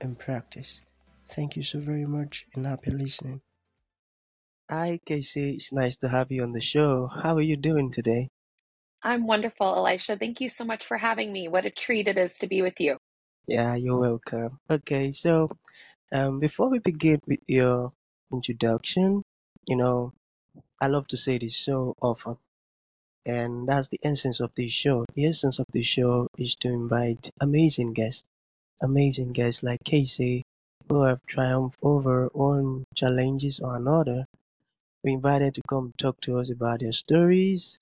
and practice. Thank you so very much and happy listening. Hi, Kacey. It's nice to have you on the show. How are you doing today? I'm wonderful, Elisha. Thank you so much for having me. What a treat it is to be with you. Yeah, you're welcome. Okay, so um, before we begin with your introduction, you know, I love to say this so often, and that's the essence of this show. The essence of this show is to invite amazing guests, amazing guests like Kacey, who have triumphed over one challenges or another. We invited to come talk to us about their stories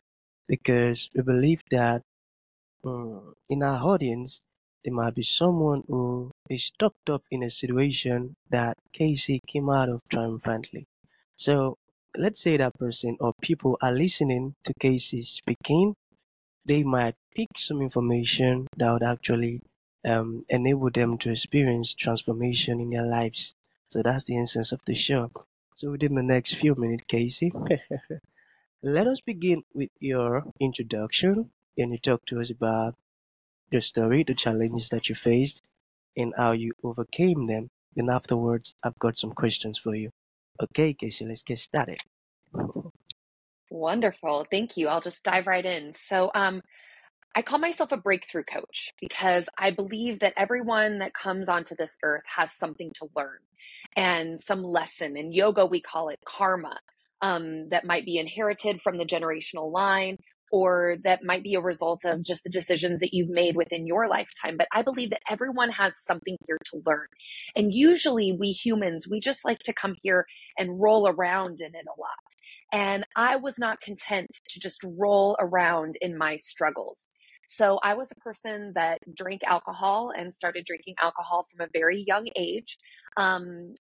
because we believe that um, in our audience there might be someone who is stuck up in a situation that Kacey came out of triumphantly. So let's say that person or people are listening to Kacey speaking, they might pick some information that would actually um, enable them to experience transformation in their lives. So that's the essence of the show. So within the next few minutes, Kacey, let us begin with your introduction. Can you talk to us about your story, the challenges that you faced, and how you overcame them? And afterwards, I've got some questions for you. Okay, Kacey, let's get started. Wonderful. Thank you. I'll just dive right in. So, um, I call myself a breakthrough coach because I believe that everyone that comes onto this earth has something to learn and some lesson. In yoga, we call it karma um, that might be inherited from the generational line or that might be a result of just the decisions that you've made within your lifetime. But I believe that everyone has something here to learn. And usually, we humans, we just like to come here and roll around in it a lot. And I was not content to just roll around in my struggles. So I was a person that drank alcohol and started drinking alcohol from a very young age. Um,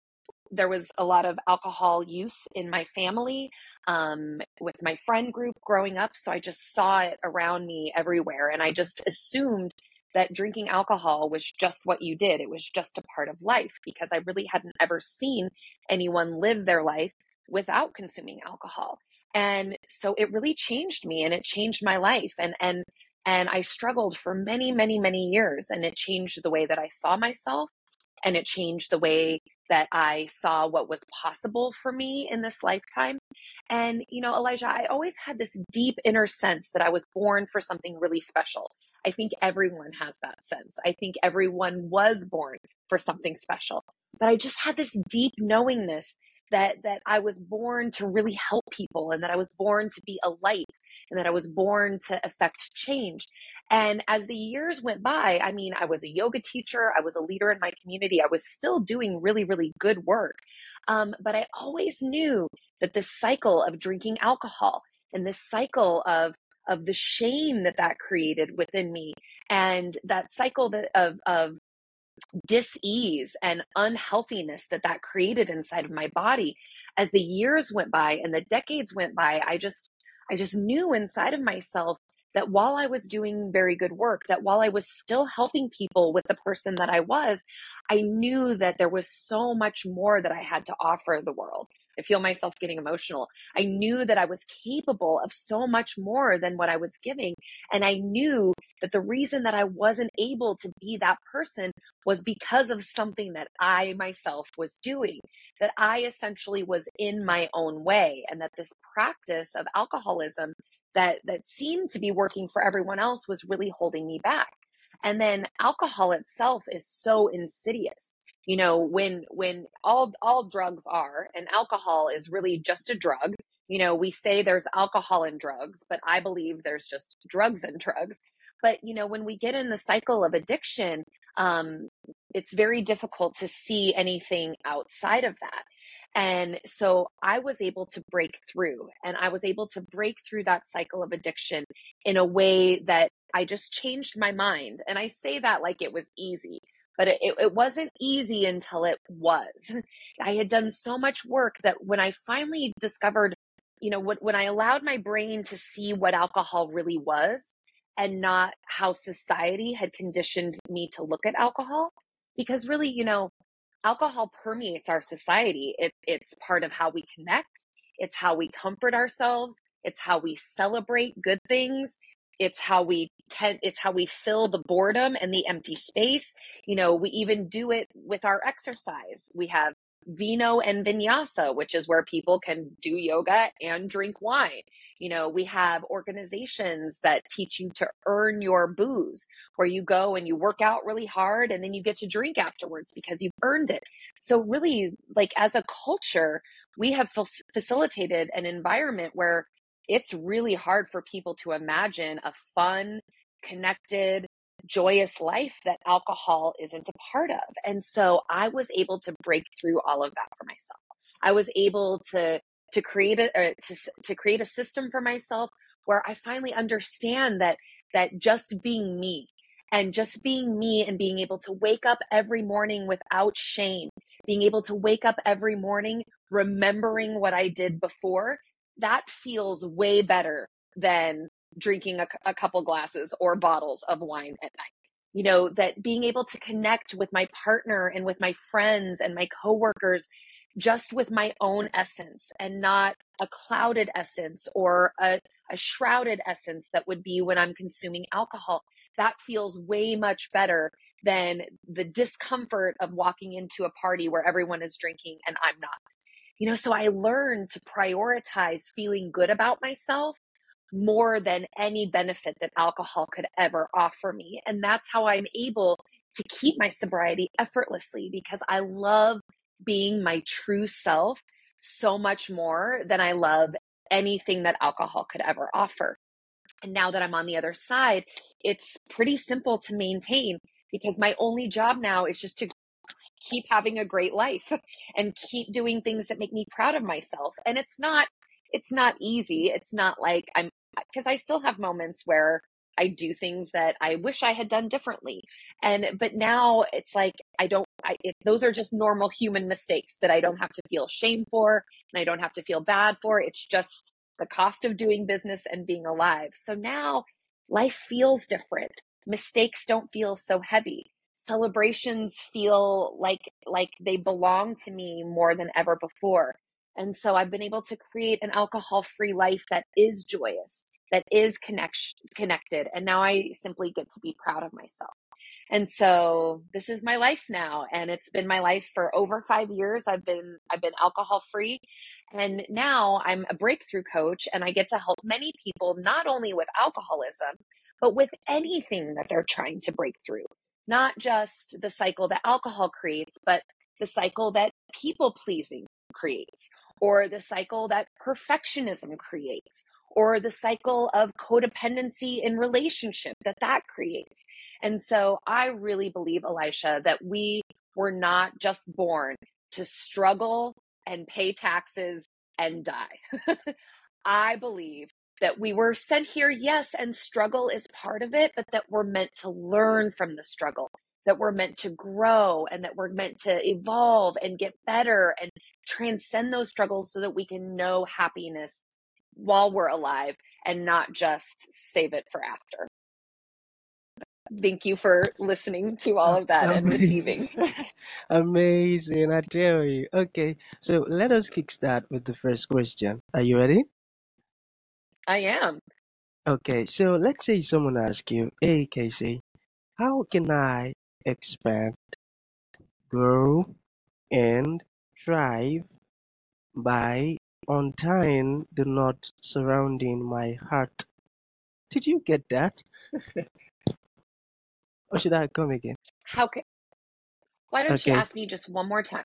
there was a lot of alcohol use in my family um, with my friend group growing up. So I just saw it around me everywhere. And I just assumed that drinking alcohol was just what you did. It was just a part of life because I really hadn't ever seen anyone live their life without consuming alcohol. And so it really changed me and it changed my life. And, and, and I struggled for many, many, many years. And it changed the way that I saw myself and it changed the way that I saw what was possible for me in this lifetime. And, you know, Elijah, I always had this deep inner sense that I was born for something really special. I think everyone has that sense. I think everyone was born for something special. But I just had this deep knowingness that that I was born to really help people and that I was born to be a light and that I was born to affect change. And as the years went by, I mean, I was a yoga teacher, I was a leader in my community, I was still doing really, really good work. Um, but I always knew that this cycle of drinking alcohol and this cycle of of the shame that that created within me and that cycle that, of of dis-ease and unhealthiness that that created inside of my body as the years went by and the decades went by i just i just knew inside of myself that while I was doing very good work, that while I was still helping people with the person that I was, I knew that there was so much more that I had to offer the world. I feel myself getting emotional. I knew that I was capable of so much more than what I was giving. And I knew that the reason that I wasn't able to be that person was because of something that I myself was doing, that I essentially was in my own way, and that this practice of alcoholism that that seemed to be working for everyone else was really holding me back and then alcohol itself is so insidious you know when when all all drugs are and alcohol is really just a drug you know we say there's alcohol in drugs but i believe there's just drugs and drugs but you know when we get in the cycle of addiction um, it's very difficult to see anything outside of that and so I was able to break through and I was able to break through that cycle of addiction in a way that I just changed my mind. And I say that like it was easy, but it, it wasn't easy until it was. I had done so much work that when I finally discovered, you know, when, when I allowed my brain to see what alcohol really was and not how society had conditioned me to look at alcohol, because really, you know, alcohol permeates our society. It, it's part of how we connect, it's how we comfort ourselves, it's how we celebrate good things. It's how we tend, it's how we fill the boredom and the empty space. You know, we even do it with our exercise. We have vino and vinyasa, which is where people can do yoga and drink wine. You know, we have organizations that teach you to earn your booze, where you go and you work out really hard and then you get to drink afterwards because you've earned it. So, really, like as a culture, we have facilitated an environment where it's really hard for people to imagine a fun, connected, joyous life that alcohol isn't a part of. And so I was able to break through all of that for myself. I was able to to create a to to create a system for myself where I finally understand that that just being me and just being me and being able to wake up every morning without shame, being able to wake up every morning remembering what I did before, that feels way better than drinking a, a couple glasses or bottles of wine at night you know that being able to connect with my partner and with my friends and my coworkers just with my own essence and not a clouded essence or a, a shrouded essence that would be when I'm consuming alcohol. That feels way much better than the discomfort of walking into a party where everyone is drinking and I'm not. You know, so I learned to prioritize feeling good about myself more than any benefit that alcohol could ever offer me. And that's how I'm able to keep my sobriety effortlessly because I love being my true self so much more than I love anything that alcohol could ever offer. And now that I'm on the other side, it's pretty simple to maintain because my only job now is just to keep having a great life and keep doing things that make me proud of myself. And it's not it's not easy. It's not like I'm because I still have moments where I do things that I wish I had done differently. And but now it's like I don't I it, those are just normal human mistakes that I don't have to feel shame for and I don't have to feel bad for. It's just the cost of doing business and being alive. So now life feels different. Mistakes don't feel so heavy. Celebrations feel like like they belong to me more than ever before. And so I've been able to create an alcohol free life that is joyous, that is connect- connected. And now I simply get to be proud of myself. And so this is my life now. And it's been my life for over five years. I've been, I've been alcohol free. And now I'm a breakthrough coach and I get to help many people, not only with alcoholism, but with anything that they're trying to break through. Not just the cycle that alcohol creates, but the cycle that people pleasing creates, or the cycle that perfectionism creates, or the cycle of codependency in relationship that that creates. And so I really believe, Elisha, that we were not just born to struggle and pay taxes and die. I believe that we were sent here, yes, and struggle is part of it, but that we're meant to learn from the struggle, that we're meant to grow, and that we're meant to evolve and get better and transcend those struggles so that we can know happiness while we're alive and not just save it for after. Thank you for listening to all of that and receiving. Amazing, I tell you. Okay, so let us kickstart with the first question. Are you ready? I am. Okay, so let's say someone asks you, Hey, Kacey, how can I expand, grow, and thrive by untying the knot surrounding my heart. Did you get that? or should I come again? How can? Why don't you ask me just one more time?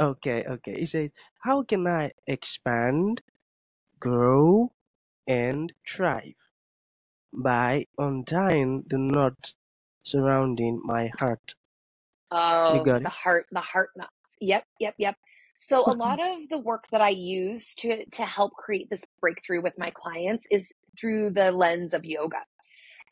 Okay, okay. It says, How can I expand, grow, and thrive? By untying the knot surrounding my heart. You Oh, the heart, the heart knots. Yep, yep, yep. So a lot of the work that I use to to help create this breakthrough with my clients is through the lens of yoga.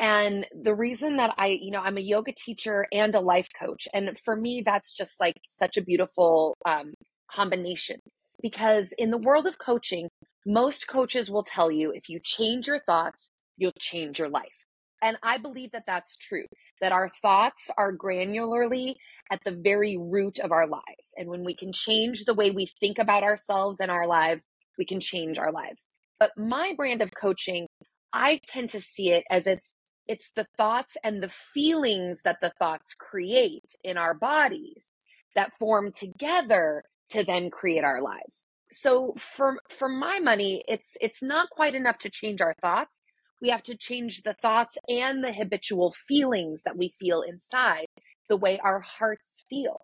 And the reason that I, you know, I'm a yoga teacher and a life coach. And for me, that's just like such a beautiful um, combination because in the world of coaching, most coaches will tell you if you change your thoughts, you'll change your life. And I believe that that's true, that our thoughts are granularly at the very root of our lives. And when we can change the way we think about ourselves and our lives, we can change our lives. But my brand of coaching, I tend to see it as it's it's the thoughts and the feelings that the thoughts create in our bodies that form together to then create our lives. So for for my money, it's it's not quite enough to change our thoughts. We have to change the thoughts and the habitual feelings that we feel inside, the way our hearts feel.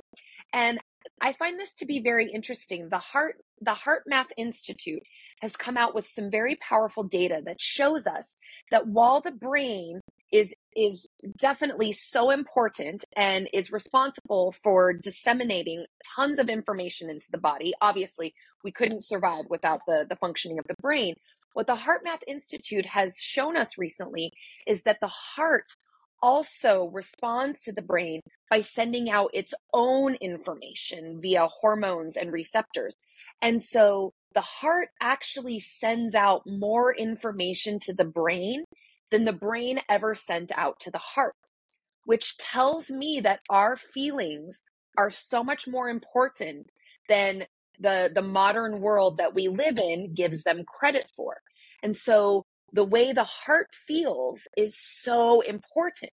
And I find this to be very interesting. The Heart the HeartMath Institute has come out with some very powerful data that shows us that while the brain is is definitely so important and is responsible for disseminating tons of information into the body. Obviously, we couldn't survive without the, the functioning of the brain. What the HeartMath Institute has shown us recently is that the heart also responds to the brain by sending out its own information via hormones and receptors. And so the heart actually sends out more information to the brain than the brain ever sent out to the heart, which tells me that our feelings are so much more important than the the modern world that we live in gives them credit for. And so the way the heart feels is so important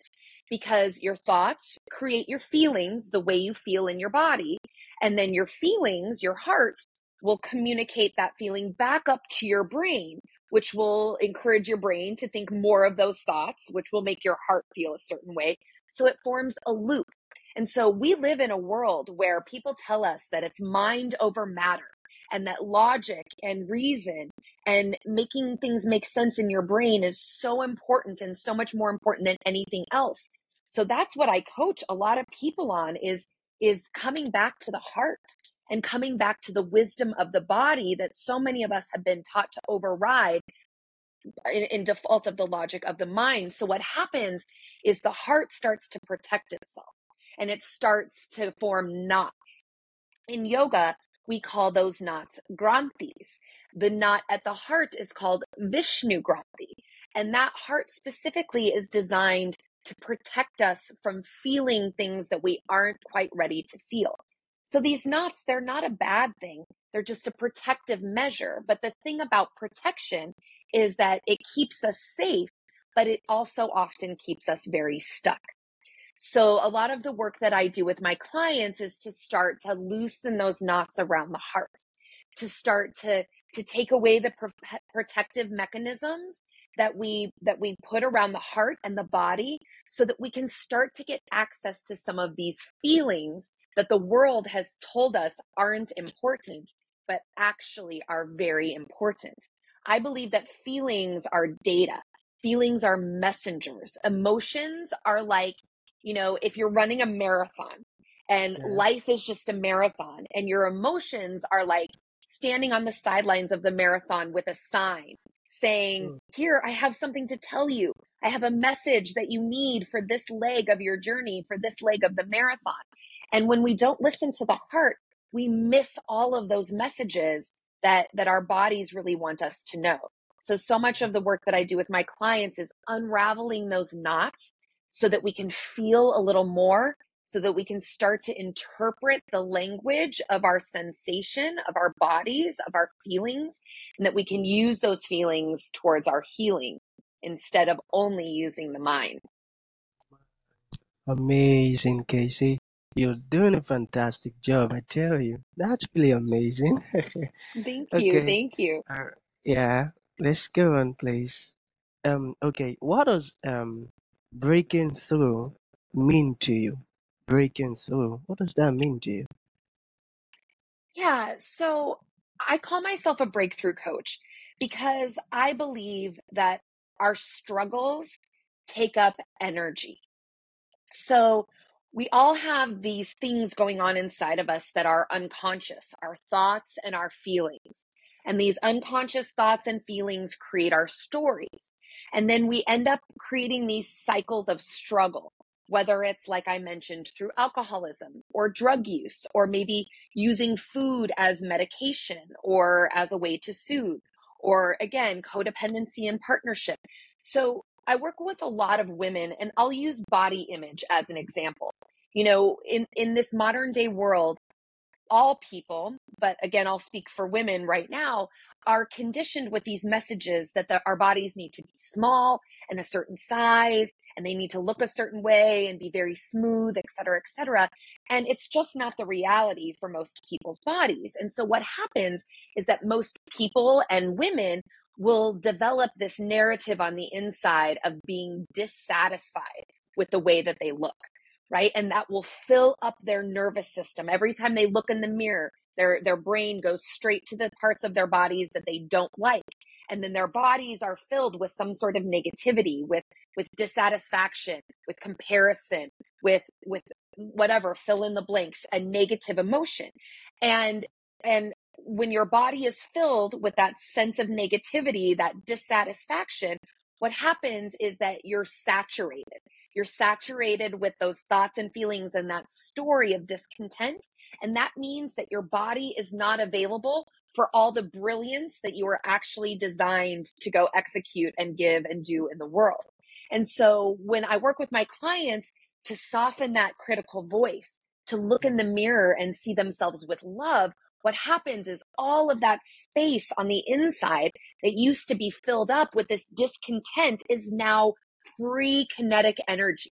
because your thoughts create your feelings the way you feel in your body and then your feelings your heart will communicate that feeling back up to your brain which will encourage your brain to think more of those thoughts, which will make your heart feel a certain way. So it forms a loop. And so we live in a world where people tell us that it's mind over matter and that logic and reason and making things make sense in your brain is so important and so much more important than anything else. So that's what I coach a lot of people on is is coming back to the heart and coming back to the wisdom of the body that so many of us have been taught to override in, in, default of the logic of the mind. So, what happens is the heart starts to protect itself and it starts to form knots. In yoga, we call those knots granthis. The knot at the heart is called Vishnu Granthi. And that heart specifically is designed to protect us from feeling things that we aren't quite ready to feel. So these knots, they're not a bad thing. They're just a protective measure. But the thing about protection is that it keeps us safe, but it also often keeps us very stuck. So a lot of the work that I do with my clients is to start to loosen those knots around the heart, to start to to take away the pro- protective mechanisms that we that we put around the heart and the body so that we can start to get access to some of these feelings that the world has told us aren't important but actually are very important. I believe that feelings are data. Feelings are messengers. Emotions are like you know if you're running a marathon and yeah. life is just a marathon and your emotions are like standing on the sidelines of the marathon with a sign saying, mm. Here, I have something to tell you. I have a message that you need for this leg of your journey, for this leg of the marathon. And when we don't listen to the heart, we miss all of those messages that, that our bodies really want us to know. So, so much of the work that I do with my clients is unraveling those knots so that we can feel a little more so that we can start to interpret the language of our sensation, of our bodies, of our feelings, and that we can use those feelings towards our healing instead of only using the mind. Amazing, Kacey. You're doing a fantastic job, I tell you. That's really amazing. thank you. Okay. Thank you. Uh, yeah, let's go on, please. Um, okay, what does um breaking through mean to you? breaking through. What does that mean to you? Yeah, so I call myself a breakthrough coach because I believe that our struggles take up energy. So we all have these things going on inside of us that are unconscious, our thoughts and our feelings. And these unconscious thoughts and feelings create our stories. And then we end up creating these cycles of struggle, whether it's like I mentioned through alcoholism or drug use, or maybe using food as medication or as a way to soothe, or again, codependency and partnership. So I work with a lot of women, and I'll use body image as an example. You know, in, in this modern day world, all people, but again, I'll speak for women right now, are conditioned with these messages that the, our bodies need to be small and a certain size and they need to look a certain way and be very smooth, et cetera, et cetera. And it's just not the reality for most people's bodies. And so what happens is that most people and women will develop this narrative on the inside of being dissatisfied with the way that they look right? And that will fill up their nervous system. Every time they look in the mirror, their their brain goes straight to the parts of their bodies that they don't like. And then their bodies are filled with some sort of negativity, with with dissatisfaction, with comparison, with with whatever, fill in the blanks, a negative emotion. And and when your body is filled with that sense of negativity, that dissatisfaction, what happens is that you're saturated you're saturated with those thoughts and feelings and that story of discontent. And that means that your body is not available for all the brilliance that you are actually designed to go execute and give and do in the world. And so when I work with my clients to soften that critical voice, to look in the mirror and see themselves with love, what happens is all of that space on the inside that used to be filled up with this discontent is now free kinetic energy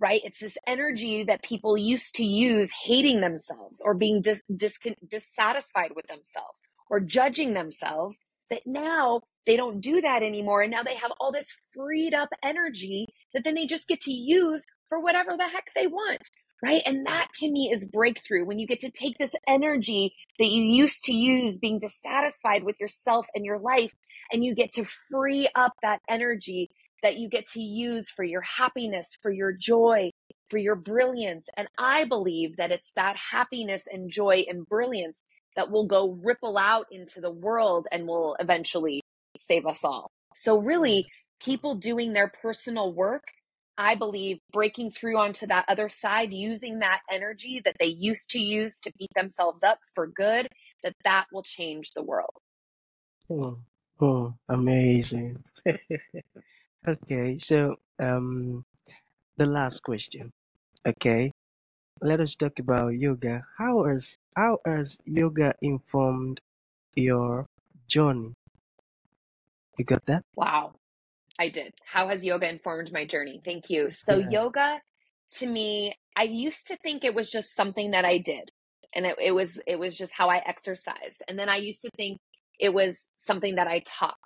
right? It's this energy that people used to use hating themselves or being dis- dis- dissatisfied with themselves or judging themselves that now they don't do that anymore. And now they have all this freed up energy that then they just get to use for whatever the heck they want, right? And that to me is breakthrough when you get to take this energy that you used to use being dissatisfied with yourself and your life, and you get to free up that energy that you get to use for your happiness, for your joy, for your brilliance. And I believe that it's that happiness and joy and brilliance that will go ripple out into the world and will eventually save us all. So, really, people doing their personal work, I believe breaking through onto that other side, using that energy that they used to use to beat themselves up for good, that that will change the world. Oh, oh amazing. Okay, so um, the last question. Okay, let us talk about yoga. How has how has yoga informed your journey? You got that? Wow, I did. How has yoga informed my journey? Thank you. So, Yeah. yoga to me, I used to think it was just something that I did, and it, it was it was just how I exercised. And then I used to think it was something that I taught.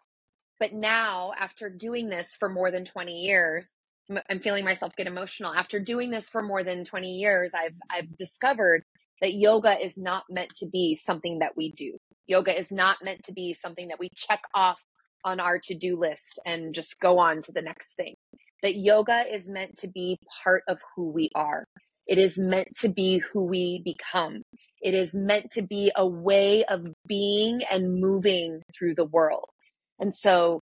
But now, after doing this for more than 20 years, I'm feeling myself get emotional. After doing this for more than 20 years, I've I've discovered that yoga is not meant to be something that we do. Yoga is not meant to be something that we check off on our to-do list and just go on to the next thing. That yoga is meant to be part of who we are. It is meant to be who we become. It is meant to be a way of being and moving through the world. And so,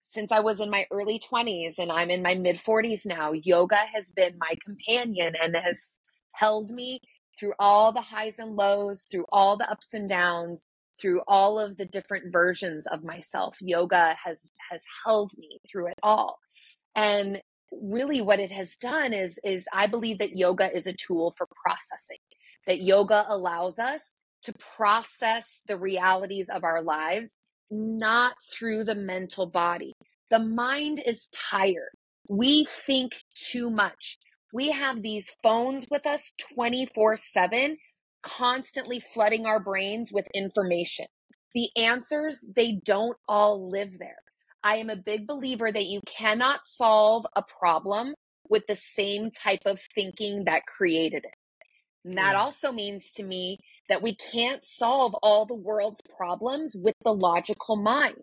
since I was in my early 20s and I'm in my mid 40s now, yoga has been my companion and has held me through all the highs and lows, through all the ups and downs, through all of the different versions of myself. Yoga has has held me through it all. And really what it has done is is I believe that yoga is a tool for processing. That yoga allows us to process the realities of our lives not through the mental body. The mind is tired. We think too much. We have these phones with us 24 7, constantly flooding our brains with information. The answers, they don't all live there. I am a big believer that you cannot solve a problem with the same type of thinking that created it. And that Mm. also means to me that we can't solve all the world's problems with the logical mind.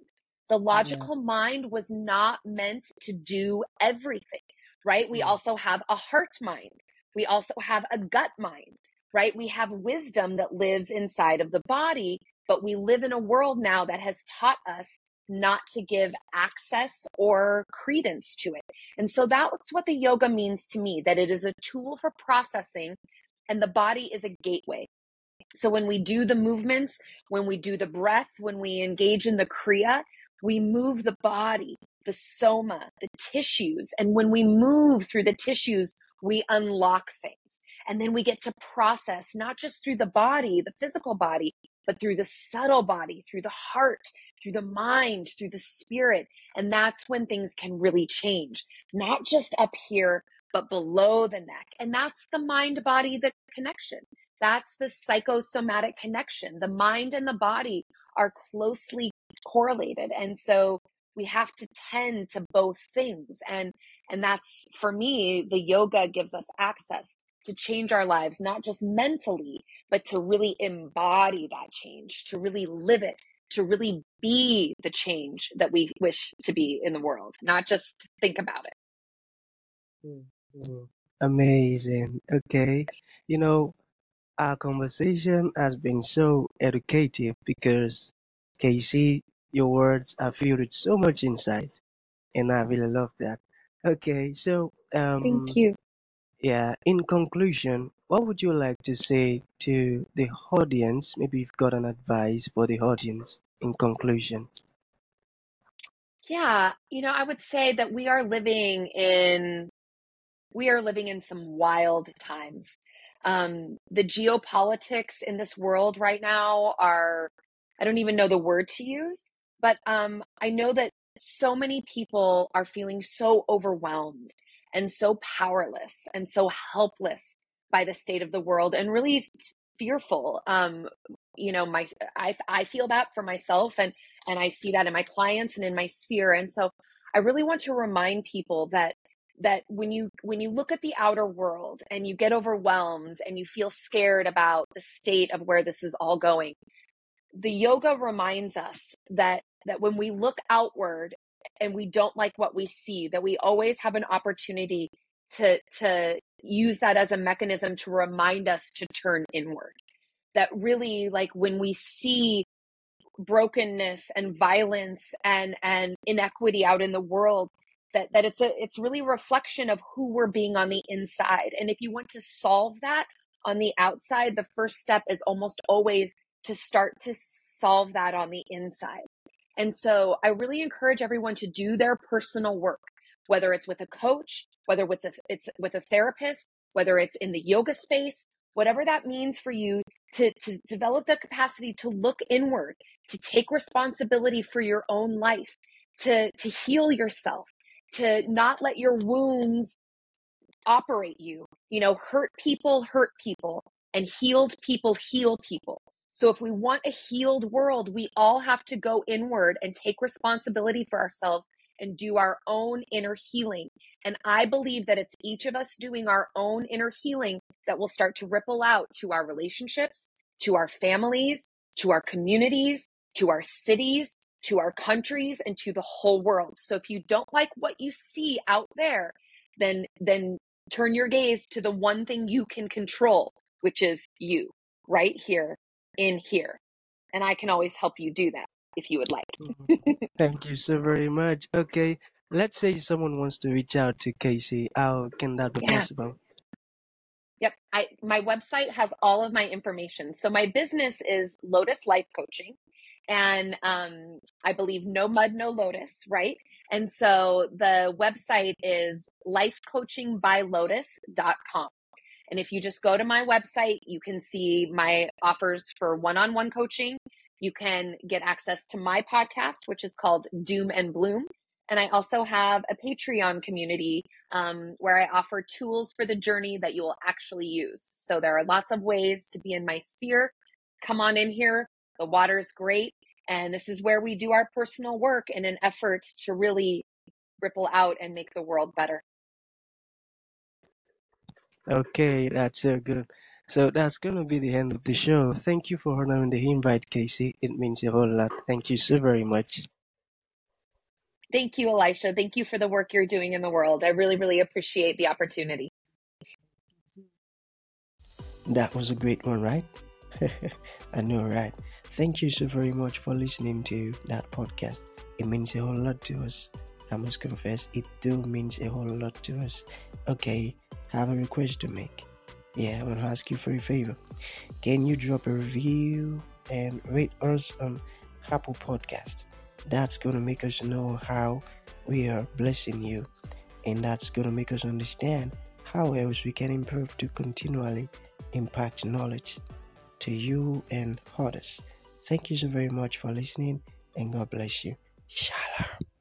The logical mind was not meant to do everything, right? We Mm. also have a heart mind. We also have a gut mind, right? We have wisdom that lives inside of the body But we live in a world now that has taught us not to give access or credence to it. And so that's what the yoga means to me that it is a tool for processing, and the body is a gateway. So when we do the movements, when we do the breath, when we engage in the kriya, we move the body, the soma, the tissues. And when we move through the tissues, we unlock things. And then we get to process not just through the body, the physical body, but through the subtle body, through the heart, through the mind, through the spirit. And that's when things can really change, not just up here, but below the neck. And that's the mind body the connection. That's the psychosomatic connection. The mind and the body are closely correlated. And so we have to tend to both things. And and that's for me, the yoga gives us access to change our lives, not just mentally, but to really embody that change, to really live it, to really be the change that we wish to be in the world, not just think about it. Hmm. Amazing. Okay. You know, our conversation has been so educative because, Kacey, your words are filled with so much insight, and I really love that. Okay, so um, Thank you. yeah, in conclusion, what would you like to say to the audience? Maybe you've got an advice for the audience in conclusion. Yeah, you know, I would say that we are living in we are living in some wild times. Um, the geopolitics in this world right now are, I don't even know the word to use, but um, I know that so many people are feeling so overwhelmed and so powerless and so helpless by the state of the world and really fearful. Um, you know, my I I feel that for myself and and I see that in my clients and in my sphere. And so I really want to remind people that that when you when you look at the outer world and you get overwhelmed and you feel scared about the state of where this is all going the yoga reminds us that that when we look outward and we don't like what we see that we always have an opportunity to to use that as a mechanism to remind us to turn inward. That really like when we see brokenness and violence and and inequity out in the world that that it's a it's really a reflection of who we're being on the inside. And if you want to solve that on the outside the first step is almost always to start to solve that on the inside. And so i really encourage everyone to do their personal work whether it's with a coach whether it's a, it's with a therapist whether it's in the yoga space whatever that means for you to, to develop the capacity to look inward to take responsibility for your own life to to heal yourself to not let your wounds operate you. You know, hurt people hurt people, and healed people heal people. So if we want a healed world, we all have to go inward and take responsibility for ourselves and do our own inner healing. And I believe that it's each of us doing our own inner healing that will start to ripple out to our relationships, to our families, to our communities, to our cities, to our countries and to the whole world. So if you don't like what you see out there, then then turn your gaze to the one thing you can control, which is you, right here in here. And I can always help you do that if you would like. Mm-hmm. Thank you so very much. Okay, let's say someone wants to reach out to Kacey. How can that be yeah. possible? Yep. I my website has all of my information. So my business is Lotus Life Coaching and um, I believe No Mud, No Lotus, right? And so the website is lifecoachingbylotus.com. And if you just go to my website, you can see my offers for one on one coaching. You can get access to my podcast, which is called Doom and Bloom. And I also have a Patreon community um, where I offer tools for the journey that you will actually use. So there are lots of ways to be in my sphere. Come on in here, the water is great. And this is where we do our personal work in an effort to really ripple out and make the world better. Okay, that's so good. So that's going to be the end of the show. Thank you for honoring the invite, Kacey. It means a whole lot. Thank you so very much. Thank you, Elisha. Thank you for the work you're doing in the world. I really, really appreciate the opportunity. That was a great one, right? I know, right? Thank you so very much for listening to that podcast. It means a whole lot to us. I must confess, it do means a whole lot to us. Okay, I have a request to make. Yeah, I want to ask you for a favor. Can you drop a review and rate us on Apple Podcast? That's going to make us know how we are blessing you, and that's going to make us understand how else we can improve to continually impact knowledge to you and others. Thank you so very much for listening, and God bless you. Shalom.